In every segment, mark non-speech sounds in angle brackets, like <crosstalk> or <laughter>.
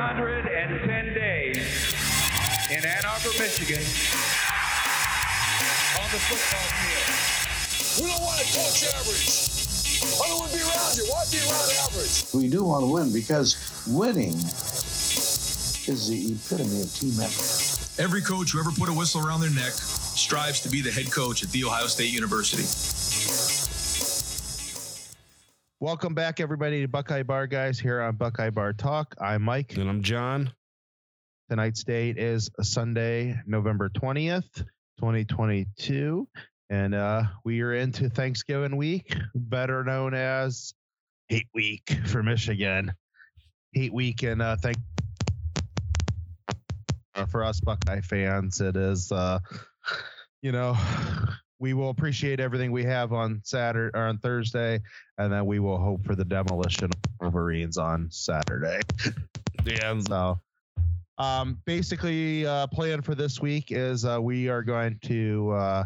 110 days in Ann Arbor, Michigan on the football field. We don't want to coach average. I don't want to be around you. Why be around average? We do want to win because winning is the epitome of team effort. Every coach who ever put a whistle around their neck strives to be the head coach at The Ohio State University. Welcome back, everybody, to Buckeye Bar Guys here on Buckeye Bar Talk. I'm Mike. And I'm John. Tonight's date is Sunday, November 20th, 2022. And uh, we are into Thanksgiving week, better known as Hate Week for Michigan. Hate Week, and uh, thank for us Buckeye fans, it is, uh, you know, we will appreciate everything we have on Saturday or on Thursday, and then we will hope for the demolition of Wolverines on Saturday. Yeah. So, um, basically, uh, plan for this week is uh, we are going to uh,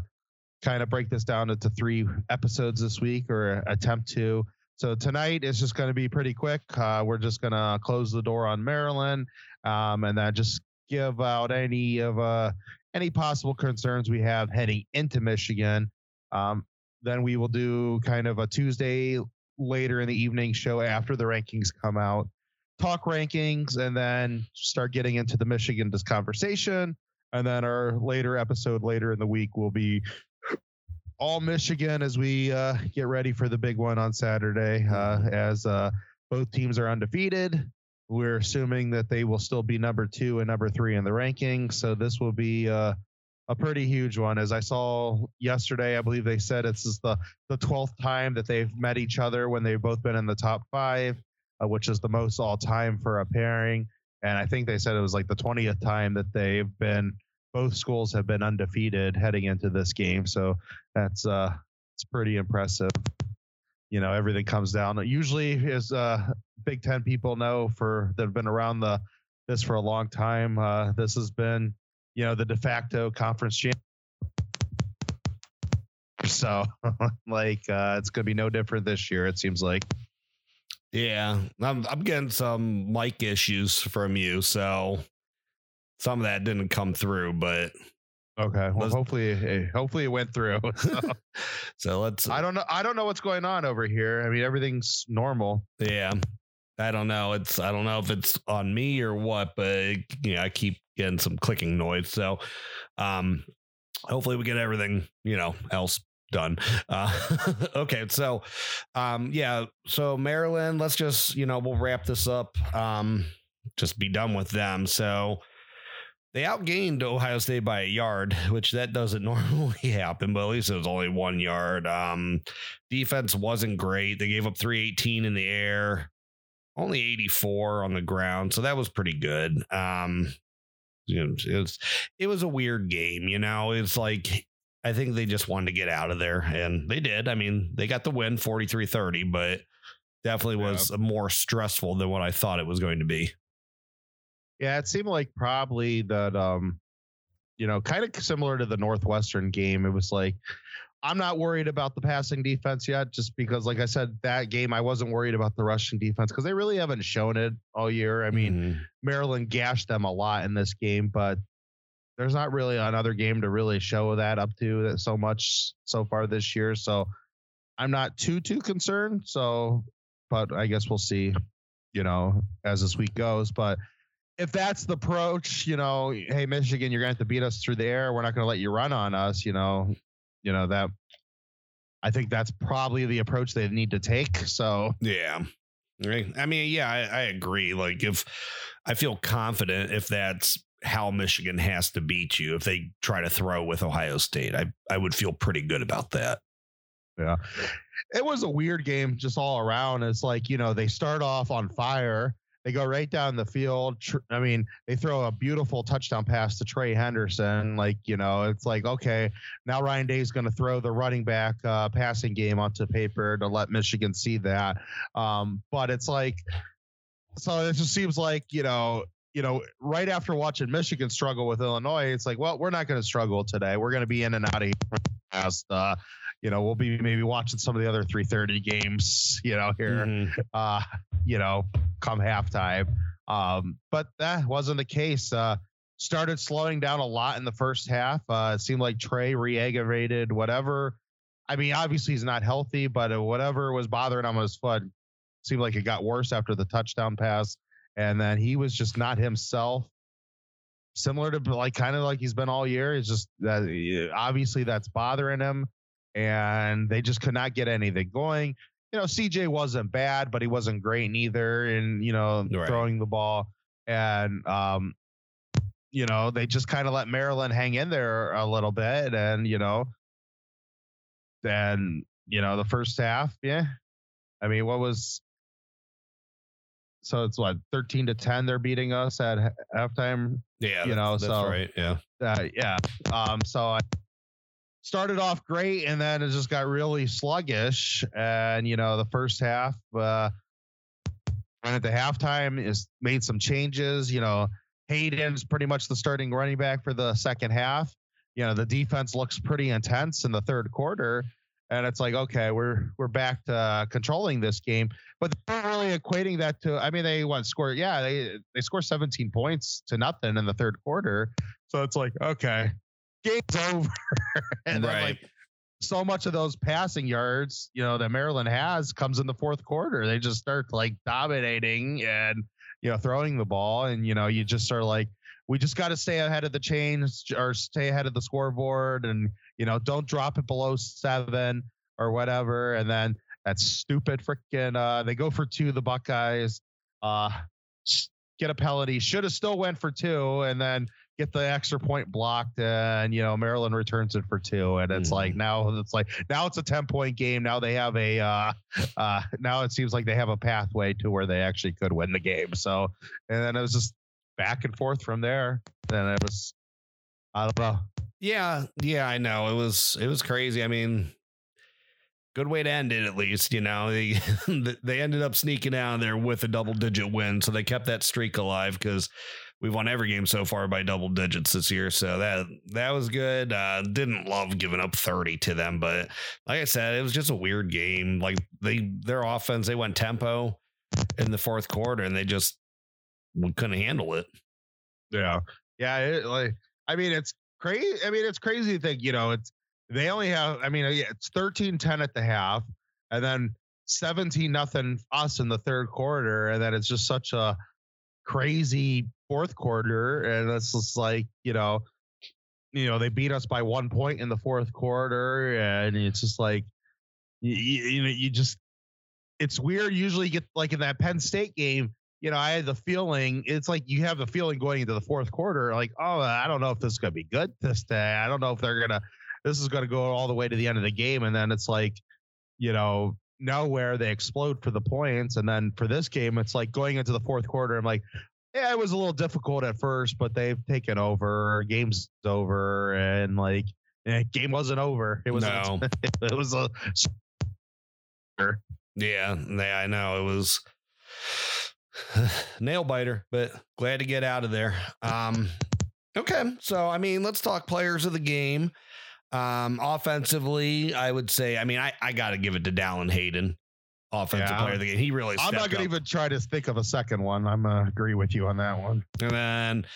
kind of break this down into three episodes this week, or attempt to. So tonight is just going to be pretty quick. Uh, we're just going to close the door on Maryland, um, and then just give out any of uh, any possible concerns we have heading into Michigan. Um, then we will do kind of a Tuesday later in the evening show after the rankings come out, talk rankings, and then start getting into the Michigan conversation. And then our later episode later in the week will be all Michigan as we uh, get ready for the big one on Saturday. Uh, as uh, both teams are undefeated, we're assuming that they will still be number two and number three in the ranking. So this will be uh, a pretty huge one. As I saw yesterday, I believe they said it's is the the twelfth time that they've met each other when they've both been in the top five, uh, which is the most all time for a pairing. And I think they said it was like the twentieth time that they've been both schools have been undefeated heading into this game. So that's uh it's pretty impressive. You know, everything comes down. Usually, as uh, Big Ten people know for that have been around the this for a long time, uh, this has been you know the de facto conference champ. So, <laughs> like, uh, it's gonna be no different this year. It seems like. Yeah. I'm I'm getting some mic issues from you, so some of that didn't come through, but Okay. Well, Let's- hopefully, eh, hopefully it went through. <laughs> So, so let's I don't know. I don't know what's going on over here. I mean, everything's normal. yeah. I don't know. It's I don't know if it's on me or what, but you know, I keep getting some clicking noise. So um hopefully we get everything, you know, else done. Uh <laughs> okay, so um yeah, so Maryland, let's just, you know, we'll wrap this up. Um just be done with them. So they outgained Ohio State by a yard, which that doesn't <laughs> normally happen, but at least it was only one yard. Um, defense wasn't great. They gave up 318 in the air, only 84 on the ground. So that was pretty good. Um, you know, it was it was a weird game, you know. It's like I think they just wanted to get out of there, and they did. I mean, they got the win 43-30, but definitely was more stressful than what I thought it was going to be. Yeah, it seemed like probably that um you know, kind of similar to the Northwestern game. It was like I'm not worried about the passing defense yet just because like I said that game I wasn't worried about the rushing defense cuz they really haven't shown it all year. I mean, Mhm. Maryland gashed them a lot in this game, but there's not really another game to really show that up to that so much so far this year. So I'm not too too concerned. So, but I guess we'll see, you know, as this week goes. But if that's the approach, you know, hey Michigan, you're gonna have to beat us through the air. We're not gonna let you run on us. You know, you know that. I think that's probably the approach they need to take. So Yeah. Right. I mean, yeah, I, I agree. Like, if I feel confident if that's how Michigan has to beat you, if they try to throw with Ohio State, I, I would feel pretty good about that. Yeah. It was a weird game just all around. It's like, you know, they start off on fire. They go right down the field. I mean, they throw a beautiful touchdown pass to Trey Henderson. Like, you know, it's like, okay, now Ryan Day's going to throw the running back uh, passing game onto paper to let Michigan see that. Um, but it's like, so it just seems like, you know, you know, right after watching Michigan struggle with Illinois, it's like, well, we're not going to struggle today. We're going to be in and out of fast. Uh, you know, we'll be maybe watching some of the other 330 games, you know, here, Mhm. uh, you know, come halftime. Um, but that wasn't the case. Uh, started slowing down a lot in the first half. Uh, it seemed like Trey re-aggravated whatever. I mean, obviously he's not healthy, but whatever was bothering him on his foot seemed like it got worse after the touchdown pass, and then he was just not himself. Similar to like kind of like he's been all year. It's just that obviously that's bothering him, and they just could not get anything going. You know, CJ wasn't bad, but he wasn't great neither, in you know Right. throwing the ball, and um, you know they just kind of let Maryland hang in there a little bit, and you know, then you know the first half, yeah. I mean, what was so it's what 13 to 10 they're beating us at halftime Yeah, You know, that's so- right. Yeah, uh, yeah. Um, so I started off great, and then it just got really sluggish. And you know, the first half, uh, and at the halftime is made some changes. You know, Hayden's pretty much the starting running back for the second half. You know, the defense looks pretty intense in the third quarter. And it's like, okay, we're we're back to uh, controlling this game, but they're really equating that to. I mean, they what score? Yeah, they they score 17 points to nothing in the third quarter. So it's like, okay, game's <laughs> over. and then Right. like so much of those passing yards, you know, that Maryland has comes in the fourth quarter. They just start like dominating and you know throwing the ball, and you know you just are like, we just got to stay ahead of the chains or stay ahead of the scoreboard, and you know don't drop it below seven or whatever. And then that stupid freaking uh, they go for two, the Buckeyes. Uh, get a penalty. Should have still went for two, and then get the extra point blocked, and you know Maryland returns it for two, and it's like now it's like now it's a ten point game. Now they have a uh, uh, now it seems like they have a pathway to where they actually could win the game. So, and then it was just back and forth from there. Then it was I don't know. yeah, yeah. I know it was it was crazy. I mean, good way to end it at least. You know, they <laughs> they ended up sneaking out of there with a double digit win, so they kept that streak alive because we've won every game so far by double digits this year. So that that was good. Uh, didn't love giving up thirty to them, but like I said, it was just a weird game. Like they their offense, they went tempo in the fourth quarter, and they just couldn't handle it. Yeah. Yeah. It, like, I mean, it's crazy. I mean, it's crazy to think, you know, it's, they only have, I mean, it's 13 10 at the half and then 17 nothing us in the third quarter. And then it's just such a crazy fourth quarter. And it's just like, you know, you know, they beat us by one point in the fourth quarter. And it's just like, you, you know, you just, it's weird. Usually get like in that Penn State game, you know, I had the feeling it's like you have the feeling going into the fourth quarter, like, oh, I don't know if this is gonna be good this day. I don't know if they're gonna this is gonna go all the way to the end of the game. And then it's like, you know, nowhere they explode for the points. And then for this game, it's like going into the fourth quarter, I'm like, yeah, it was a little difficult at first, but they've taken over, game's over, and like eh, game wasn't over. It was No. <laughs> it was a Yeah, yeah, I know it was <sighs> nail biter, but glad to get out of there. Um, okay, so I mean, let's talk players of the game. Um, offensively, I would say, I mean, I, I got to give it to Dallan Hayden, offensive Yeah. player of the game. He really. I'm not gonna even try to think of a second one. I'm gonna agree with you on that one. And then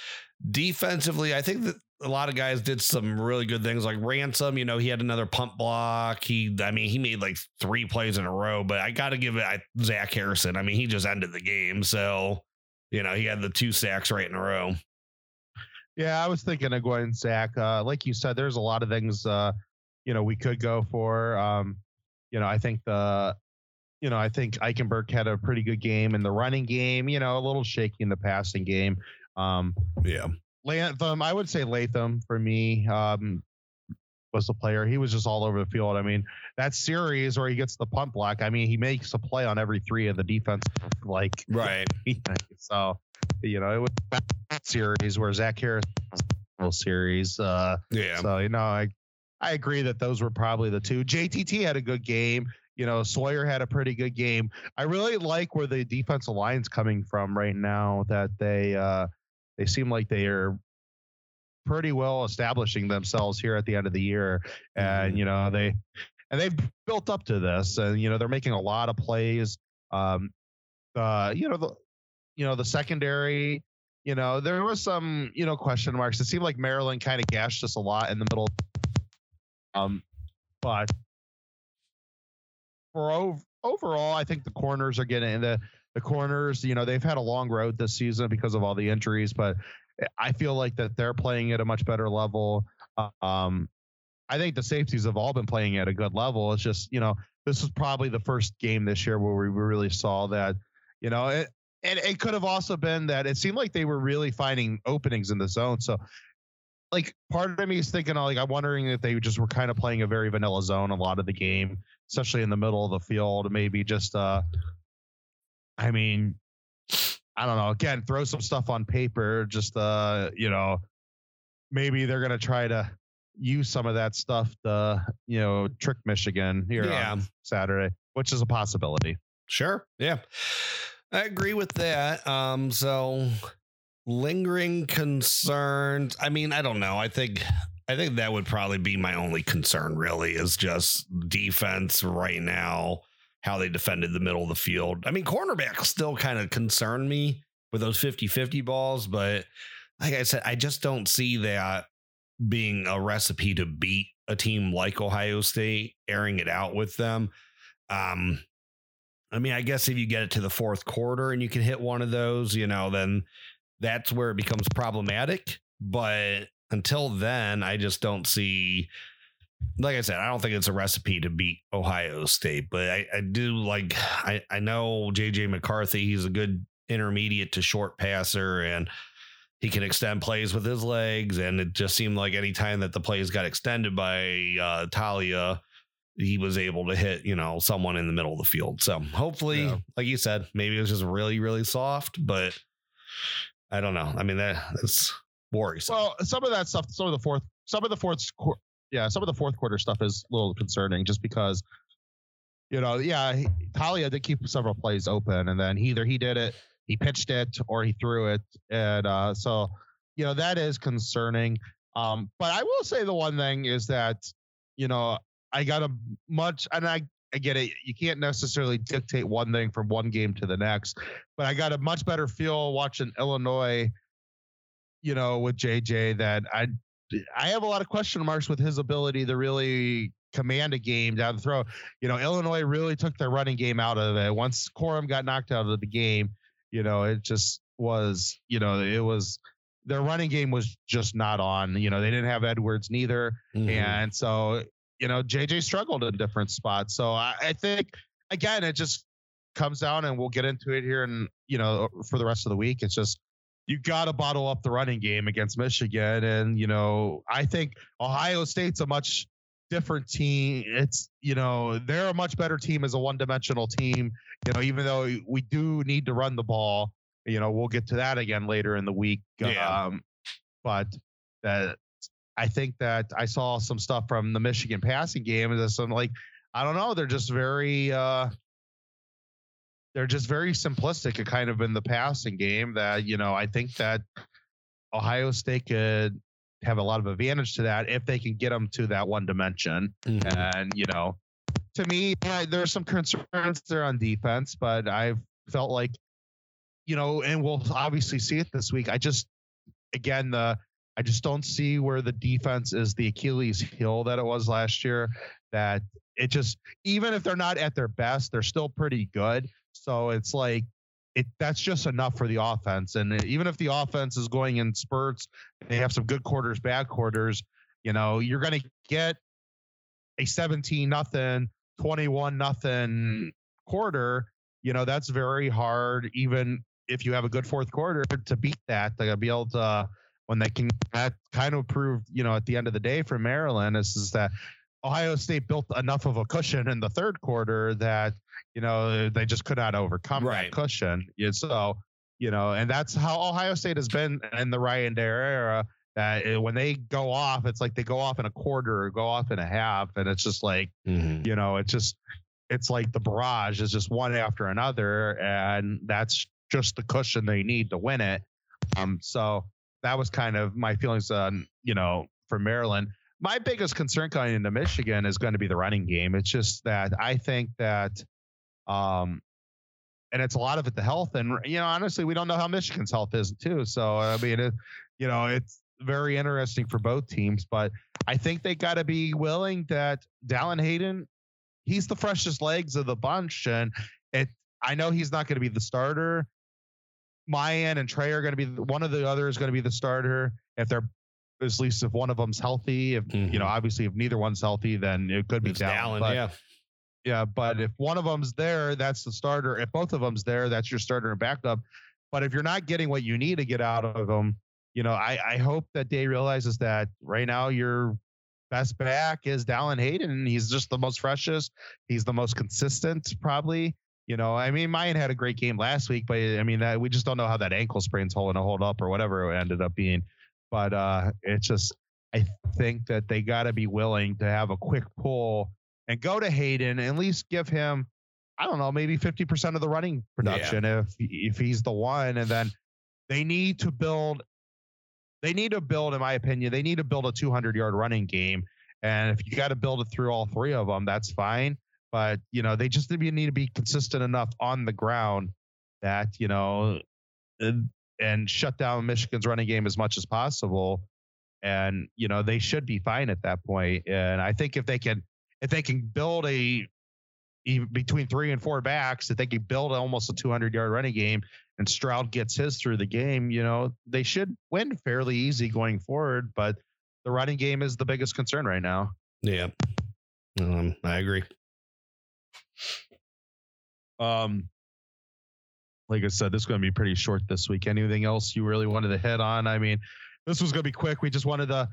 defensively, I think that a lot of guys did some really good things like Ransom, you know, he had another punt block. He, I mean, he made like three plays in a row, but I got to give it I, Zach Harrison. I mean, he just ended the game. So, you know, he had the two sacks right in a row. Yeah, I was thinking of going Zach. Uh, like you said, there's a lot of things uh, you know we could go for. Um, you know, I think the you know I think Eichenberg had a pretty good game in the running game. You know, a little shaky in the passing game. Um, Yeah. Lathan, I would say Lathan for me um, was the player. He was just all over the field. I mean, that series where he gets the punt block. I mean, he makes a play on every three of the defense. Like <laughs> Right. so, you know, it was that series where Zach Harris was a little series. Uh, Yeah. so you know, I I agree that those were probably the two. JTT had a good game. You know, Sawyer had a pretty good game. I really like where the defensive line's coming from right now. That they uh, they seem like they are pretty well establishing themselves here at the end of the year, and you know they and they've built up to this, and you know they're making a lot of plays. Um, uh, you know the you know, the secondary, you know, there was some, you know, question marks. It seemed like Maryland kind of gashed us a lot in the middle. Um, but for ov- overall, I think the corners are getting the the corners. You know, they've had a long road this season because of all the injuries, but I feel like that they're playing at a much better level. Um, I think the safeties have all been playing at a good level. It's just, you know, this is probably the first game this year where we really saw that, you know, it, and it could have also been that it seemed like they were really finding openings in the zone. So, like, part of me is thinking, like, I'm wondering if they just were kind of playing a very vanilla zone a lot of the game, especially in the middle of the field. Maybe just, uh, I mean, I don't know. Again, throw some stuff on paper. Just, uh, you know, maybe they're gonna try to use some of that stuff to, you know, trick Michigan here Yeah. on Saturday, which is a possibility. Sure. Yeah. I agree with that. Um, so lingering concerns. I mean, I don't know. I think I think that would probably be my only concern really is just defense right now, how they defended the middle of the field. I mean, cornerbacks still kind of concern me with those 50-50 balls, but like I said, I just don't see that being a recipe to beat a team like Ohio State, airing it out with them. Um, I mean, I guess if you get it to the fourth quarter and you can hit one of those, you know, then that's where it becomes problematic. But until then, I just don't see, like I said, I don't think it's a recipe to beat Ohio State. But I, I do like, I, I know JJ McCarthy, he's a good intermediate to short passer and he can extend plays with his legs. And it just seemed like any time that the plays got extended by uh, Taulia, he was able to hit, you know, someone in the middle of the field. So hopefully, Yeah. like you said, maybe it was just really, really soft, but I don't know. I mean, that that's worrisome. Well, some of that stuff, some of the fourth, some of the fourth, yeah, some of the fourth quarter stuff is a little concerning, just because, you know, yeah, Taulia did keep several plays open, and then either he did it, he pitched it, or he threw it, and uh, so, you know, that is concerning. Um, but I will say the one thing is that, you know, I got a much, and I. I get it. You can't necessarily dictate one thing from one game to the next, but I got a much better feel watching Illinois you know, with JJ that I I have a lot of question marks with his ability to really command a game down the throw. You know, Illinois really took their running game out of it. Once Corum got knocked out of the game, you know, it just was, you know, it was their running game was just not on. You know, they didn't have Edwards neither. Mhm. And so, you know, JJ struggled in different spots. So I, I think again, it just comes down and we'll get into it here and you know, for the rest of the week. It's just you got to bottle up the running game against Michigan. And, you know, I think Ohio State's a much different team. It's, you know, they're a much better team as a one dimensional team, you know, even though we do need to run the ball, you know, we'll get to that again later in the week. Yeah. Um, but that I think that I saw some stuff from the Michigan passing game and some like, I don't know, they're just very, uh, they're just very simplistic. Kind of in the passing game that you know i think that ohio state could have a lot of advantage to that if they can get them to that one dimension. Mhm. and you know to me yeah, there's some concerns there on defense but i've felt like you know and we'll obviously see it this week. I just again the i just don't see where the defense is the achilles heel that it was last year that it just even if they're not at their best they're still pretty good so it's like it that's just enough for the offense. And eh, even if the offense is going in spurts, they have some good quarters, bad quarters, you know, you're gonna get a 17 nothing, 21 nothing quarter. You know, that's very hard, even if you have a good fourth quarter to beat that. Gonna be able to when they can that kind of proved, you know, at the end of the day for Maryland is, is that Ohio State built enough of a cushion in the third quarter that you know they just could not overcome Right. that cushion. Yeah, so you know, and that's how Ohio State has been in the Ryan Day era. That uh, when they go off, it's like they go off in a quarter or go off in a half, and it's just like Mhm. you know, it's just it's like the barrage is just one after another, and that's just the cushion they need to win it. Um, so that was kind of my feelings on you know for Maryland. My biggest concern going into Michigan is going to be the running game. It's just that I think that um and it's a lot of it the health. And you know, honestly, we don't know how Michigan's health is too. So I mean, it, you know, it's very interesting for both teams. But I think they got to be willing that Dallan Hayden, he's the freshest legs of the bunch, and it. I know he's not going to be the starter. Miyan and Trey are going to be one of the other is going to be the starter if they're at least if one of them's healthy. If you know, mm-hmm. obviously, if neither one's healthy, then it could be It's Dallan. Dallan, but- yeah. yeah, but if one of them's there, that's the starter. If both of them's there, that's your starter and backup. But if you're not getting what you need to get out of them, you know, I, I hope that Day realizes that right now your best back is Dallan Hayden. He's just the most freshest. He's the most consistent, probably. You know, I mean, Miyan had a great game last week, but I mean, that, we just don't know how that ankle sprain's holding to hold up or whatever it ended up being. But uh, it's just, I think that they got to be willing to have a quick pull and go to Hayden and at least give him, I don't know, maybe 50% of the running production if if he's the one. And then they need to build, they need to build, in my opinion, they need to build a 200 yard running game. And if you got to build it through all three of them, that's fine. But you know, they just need to be consistent enough on the ground that you know, and, shut down Michigan's running game as much as possible. And you know, they should be fine at that point. And I think if they can if they can build a between three and four backs, if they can build almost a 200 yard running game and Stroud gets his through the game, you know, they should win fairly easy going forward. But the running game is the biggest concern right now. Yeah. Um, I agree. Um, like I said, this is going to be pretty short this week. Anything else you really wanted to hit on? I mean, this was going to be quick. We just wanted to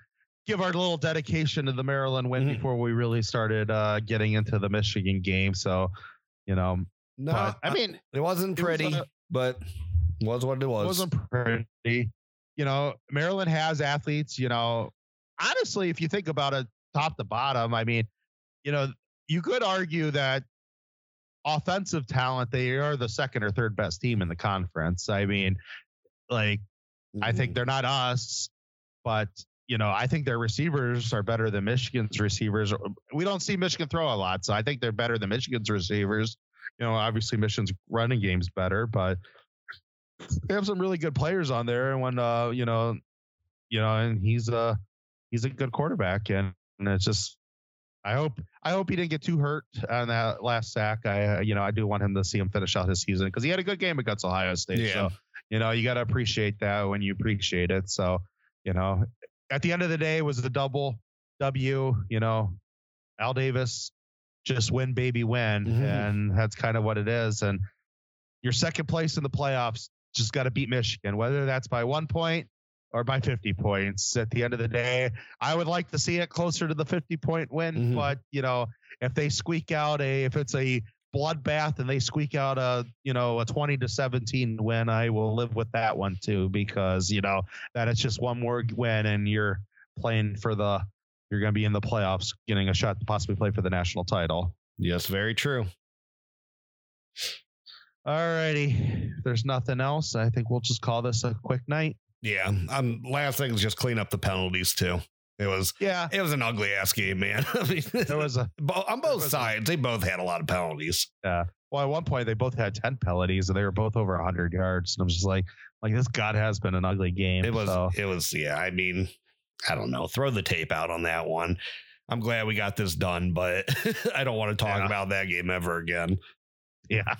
give our little dedication to the Maryland win Mhm. before we really started uh, getting into the Michigan game. So, you know, No, but I mean, it wasn't it was pretty, a- but was what it was. It wasn't pretty. You know, Maryland has athletes, you know, honestly, if you think about it top to bottom, I mean, you know, you could argue that offensive talent, they are the second or third best team in the conference. I mean, like, I think mm-hmm. they're not us, but you know, I think their receivers are better than Michigan's receivers. Uh, we don't see Michigan throw a lot, so I think they're better than Michigan's receivers. You know, obviously Michigan's running game's better, but they have some really good players on there. And when uh, you know, you know, and he's a he's a good quarterback, and, and it's just I hope I hope he didn't get too hurt on that last sack. I uh, you know I do want him to see him finish out his season because he had a good game against Ohio State. Yeah. So you know you got to appreciate that when you appreciate it. So you know at the end of the day it was the double W. You know Al Davis just win baby win, Mhm. and that's kind of what it is. And your second place in the playoffs just got to beat Michigan, whether that's by one point or by 50 points. At the end of the day, I would like to see it closer to the 50 point win, Mhm. but you know, if they squeak out a, if it's a bloodbath and they squeak out a, you know, a 20 to 17 win, I will live with that one too, because you know that it's just one more win and you're playing for the, you're going to be in the playoffs, getting a shot to possibly play for the national title. yes, very true. All righty. If there's nothing else, I think we'll just call this a quick night. Yeah. Um, last thing is just clean up the penalties too. It was Yeah. it was an ugly ass game, man. <laughs> I mean, There was a, <laughs> on both was a- sides, they both had a lot of penalties. Yeah. well, at one point they both had 10 penalties and they were both over 100 yards. And I'm just like, like this God has been an ugly game. It was so, it was yeah. I mean, I don't know. Throw the tape out on that one. I'm glad we got this done, but <laughs> I don't want to talk Yeah. about that game ever again. yeah.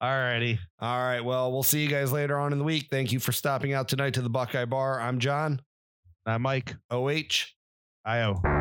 All righty. All right. Well, we'll see you guys later on in the week. Thank you for stopping out tonight to the Buckeye Bar. I'm John. I'm Mike. OH. Io.